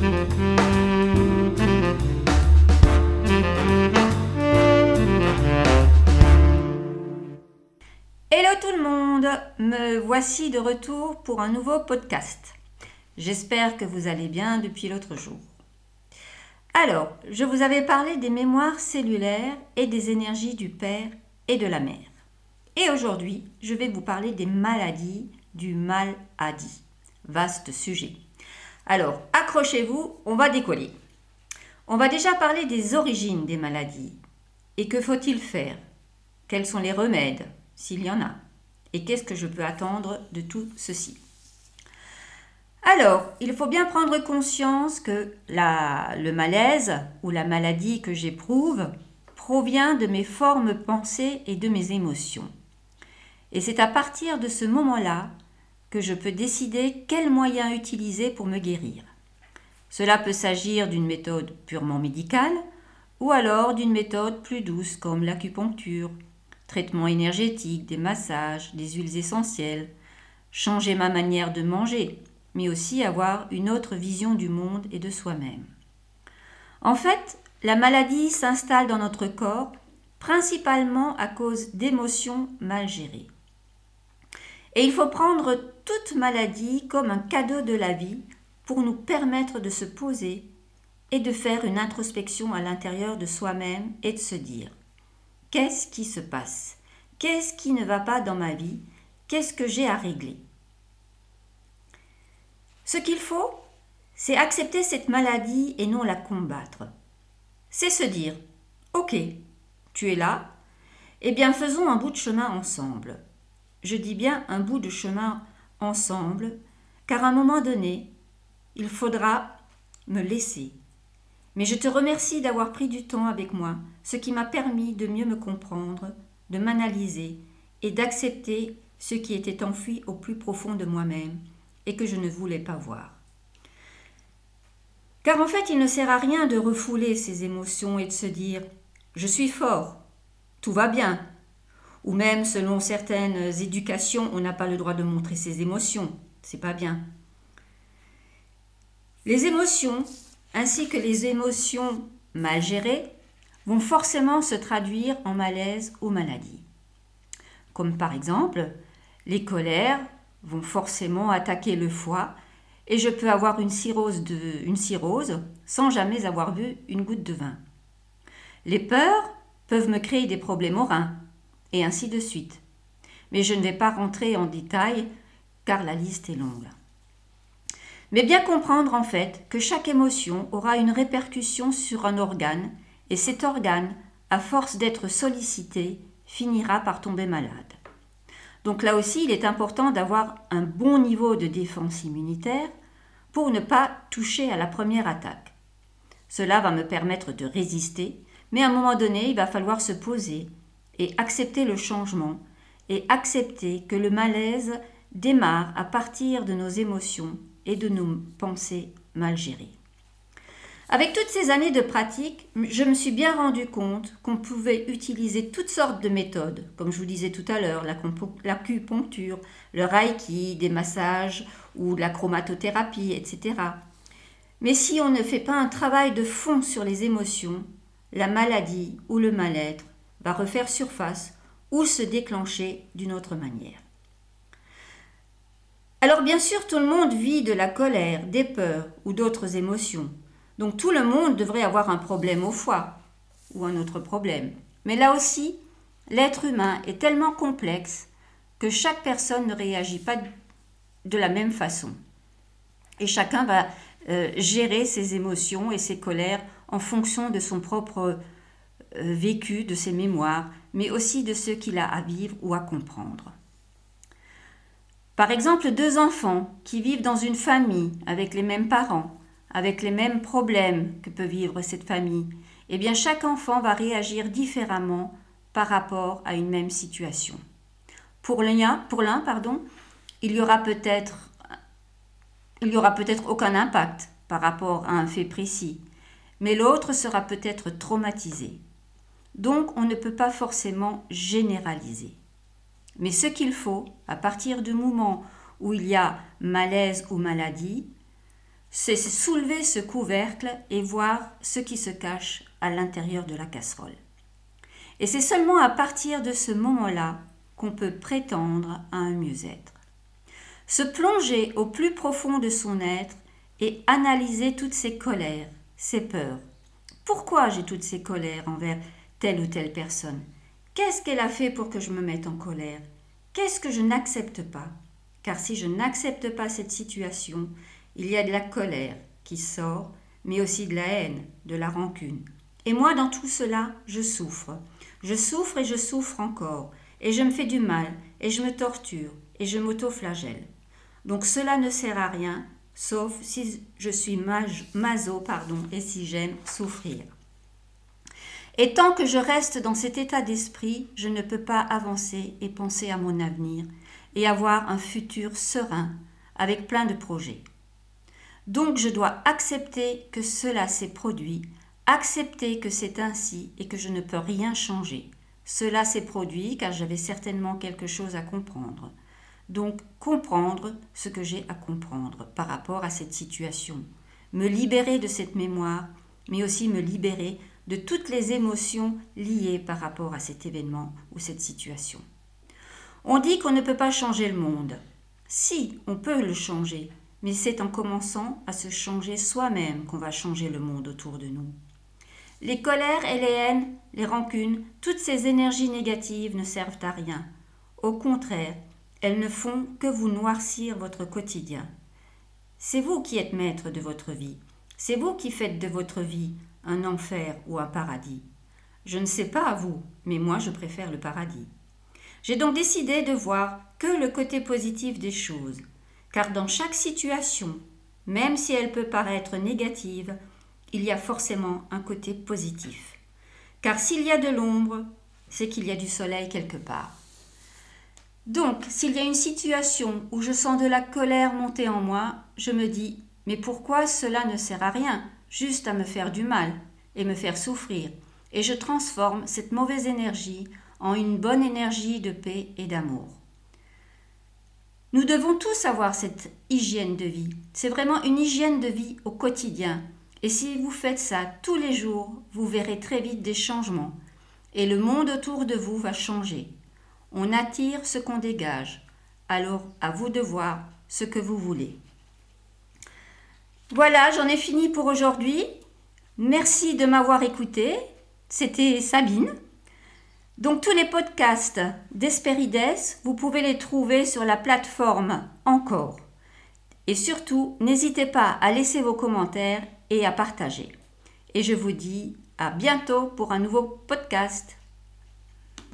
Hello tout le monde, me voici de retour pour un nouveau podcast. J'espère que vous allez bien depuis l'autre jour. Alors, je vous avais parlé des mémoires cellulaires et des énergies du père et de la mère. Et aujourd'hui, je vais vous parler des maladies du mal à dit. Vaste sujet. Alors, accrochez-vous, on va décoller. On va déjà parler des origines des maladies. Et que faut-il faire? Quels sont les remèdes, s'il y en a? Et qu'est-ce que je peux attendre de tout ceci? Alors, il faut bien prendre conscience que le malaise ou la maladie que j'éprouve provient de mes formes pensées et de mes émotions. Et c'est à partir de ce moment-là que je peux décider quels moyens utiliser pour me guérir. Cela peut s'agir d'une méthode purement médicale ou alors d'une méthode plus douce comme l'acupuncture, traitement énergétique, des massages, des huiles essentielles, changer ma manière de manger, mais aussi avoir une autre vision du monde et de soi-même. En fait, la maladie s'installe dans notre corps principalement à cause d'émotions mal gérées. Et il faut prendre toute maladie comme un cadeau de la vie pour nous permettre de se poser et de faire une introspection à l'intérieur de soi-même et de se dire qu'est-ce qui se passe? Qu'est-ce qui ne va pas dans ma vie? Qu'est-ce que j'ai à régler? Ce qu'il faut, c'est accepter cette maladie et non la combattre. C'est se dire Ok, tu es là, eh bien faisons un bout de chemin ensemble. Je dis bien un bout de chemin ensemble, car à un moment donné, il faudra me laisser. Mais je te remercie d'avoir pris du temps avec moi, ce qui m'a permis de mieux me comprendre, de m'analyser et d'accepter ce qui était enfoui au plus profond de moi-même et que je ne voulais pas voir. Car en fait, il ne sert à rien de refouler ses émotions et de se dire Je suis fort, tout va bien. Ou même, selon certaines éducations, on n'a pas le droit de montrer ses émotions, c'est pas bien. Les émotions, ainsi que les émotions mal gérées, vont forcément se traduire en malaise ou maladie. Comme par exemple les colères, vont forcément attaquer le foie et je peux avoir une cirrhose, une cirrhose sans jamais avoir vu une goutte de vin. Les peurs peuvent me créer des problèmes aux reins et ainsi de suite. Mais je ne vais pas rentrer en détail car la liste est longue. Mais bien comprendre en fait que chaque émotion aura une répercussion sur un organe et cet organe, à force d'être sollicité, finira par tomber malade. Donc là aussi, il est important d'avoir un bon niveau de défense immunitaire pour ne pas toucher à la première attaque. Cela va me permettre de résister, mais à un moment donné, il va falloir se poser et accepter le changement et accepter que le malaise démarre à partir de nos émotions et de nos pensées mal gérées. Avec toutes ces années de pratique, je me suis bien rendu compte qu'on pouvait utiliser toutes sortes de méthodes, comme je vous disais tout à l'heure, l'acupuncture, le reiki, des massages ou la chromatothérapie, etc. Mais si on ne fait pas un travail de fond sur les émotions, la maladie ou le mal-être va refaire surface ou se déclencher d'une autre manière. Alors bien sûr, tout le monde vit de la colère, des peurs ou d'autres émotions. Donc tout le monde devrait avoir un problème au foie ou un autre problème. Mais là aussi, l'être humain est tellement complexe que chaque personne ne réagit pas de la même façon. Et chacun va euh, gérer ses émotions et ses colères en fonction de son propre vécu, de ses mémoires, mais aussi de ce qu'il a à vivre ou à comprendre. Par exemple, deux enfants qui vivent dans une famille avec les mêmes parents avec les mêmes problèmes que peut vivre cette famille, eh bien chaque enfant va réagir différemment par rapport à une même situation. Pour l'un, pour l'un pardon, il y aura peut-être il y aura peut-être aucun impact par rapport à un fait précis, mais l'autre sera peut-être traumatisé. Donc on ne peut pas forcément généraliser. Mais ce qu'il faut, à partir du moment où il y a malaise ou maladie, c'est soulever ce couvercle et voir ce qui se cache à l'intérieur de la casserole. Et c'est seulement à partir de ce moment-là qu'on peut prétendre à un mieux-être. Se plonger au plus profond de son être et analyser toutes ses colères, ses peurs. Pourquoi j'ai toutes ces colères envers telle ou telle personne Qu'est-ce qu'elle a fait pour que je me mette en colère? Qu'est-ce que je n'accepte pas? Car si je n'accepte pas cette situation, il y a de la colère qui sort, mais aussi de la haine, de la rancune. Et moi, dans tout cela, je souffre. Je souffre et je souffre encore, et je me fais du mal, et je me torture, et je m'auto-flagelle. Donc cela ne sert à rien, sauf si je suis maso, pardon, et si j'aime souffrir. Et tant que je reste dans cet état d'esprit, je ne peux pas avancer et penser à mon avenir et avoir un futur serein avec plein de projets. Donc je dois accepter que cela s'est produit, accepter que c'est ainsi et que je ne peux rien changer. Cela s'est produit car j'avais certainement quelque chose à comprendre. Donc comprendre ce que j'ai à comprendre par rapport à cette situation, me libérer de cette mémoire, mais aussi me libérer de toutes les émotions liées par rapport à cet événement ou cette situation. On dit qu'on ne peut pas changer le monde. Si, on peut le changer, mais c'est en commençant à se changer soi-même qu'on va changer le monde autour de nous. Les colères et les haines, les rancunes, toutes ces énergies négatives ne servent à rien. Au contraire, elles ne font que vous noircir votre quotidien. C'est vous qui êtes maître de votre vie. C'est vous qui faites de votre vie un enfer ou un paradis. Je ne sais pas à vous, mais moi je préfère le paradis. J'ai donc décidé de voir que le côté positif des choses, car dans chaque situation, même si elle peut paraître négative, il y a forcément un côté positif. Car s'il y a de l'ombre, c'est qu'il y a du soleil quelque part. Donc, s'il y a une situation où je sens de la colère monter en moi, je me dis Mais pourquoi cela ne sert à rien? Juste à me faire du mal et me faire souffrir, et je transforme cette mauvaise énergie en une bonne énergie de paix et d'amour. Nous devons tous avoir cette hygiène de vie. C'est vraiment une hygiène de vie au quotidien. Et si vous faites ça tous les jours, vous verrez très vite des changements. Et le monde autour de vous va changer. On attire ce qu'on dégage. Alors à vous de voir ce que vous voulez. Voilà, j'en ai fini pour aujourd'hui. Merci de m'avoir écouté. C'était Sabine. Donc tous les podcasts d'Esperides, vous pouvez les trouver sur la plateforme Encore. Et surtout, n'hésitez pas à laisser vos commentaires et à partager. Et je vous dis à bientôt pour un nouveau podcast.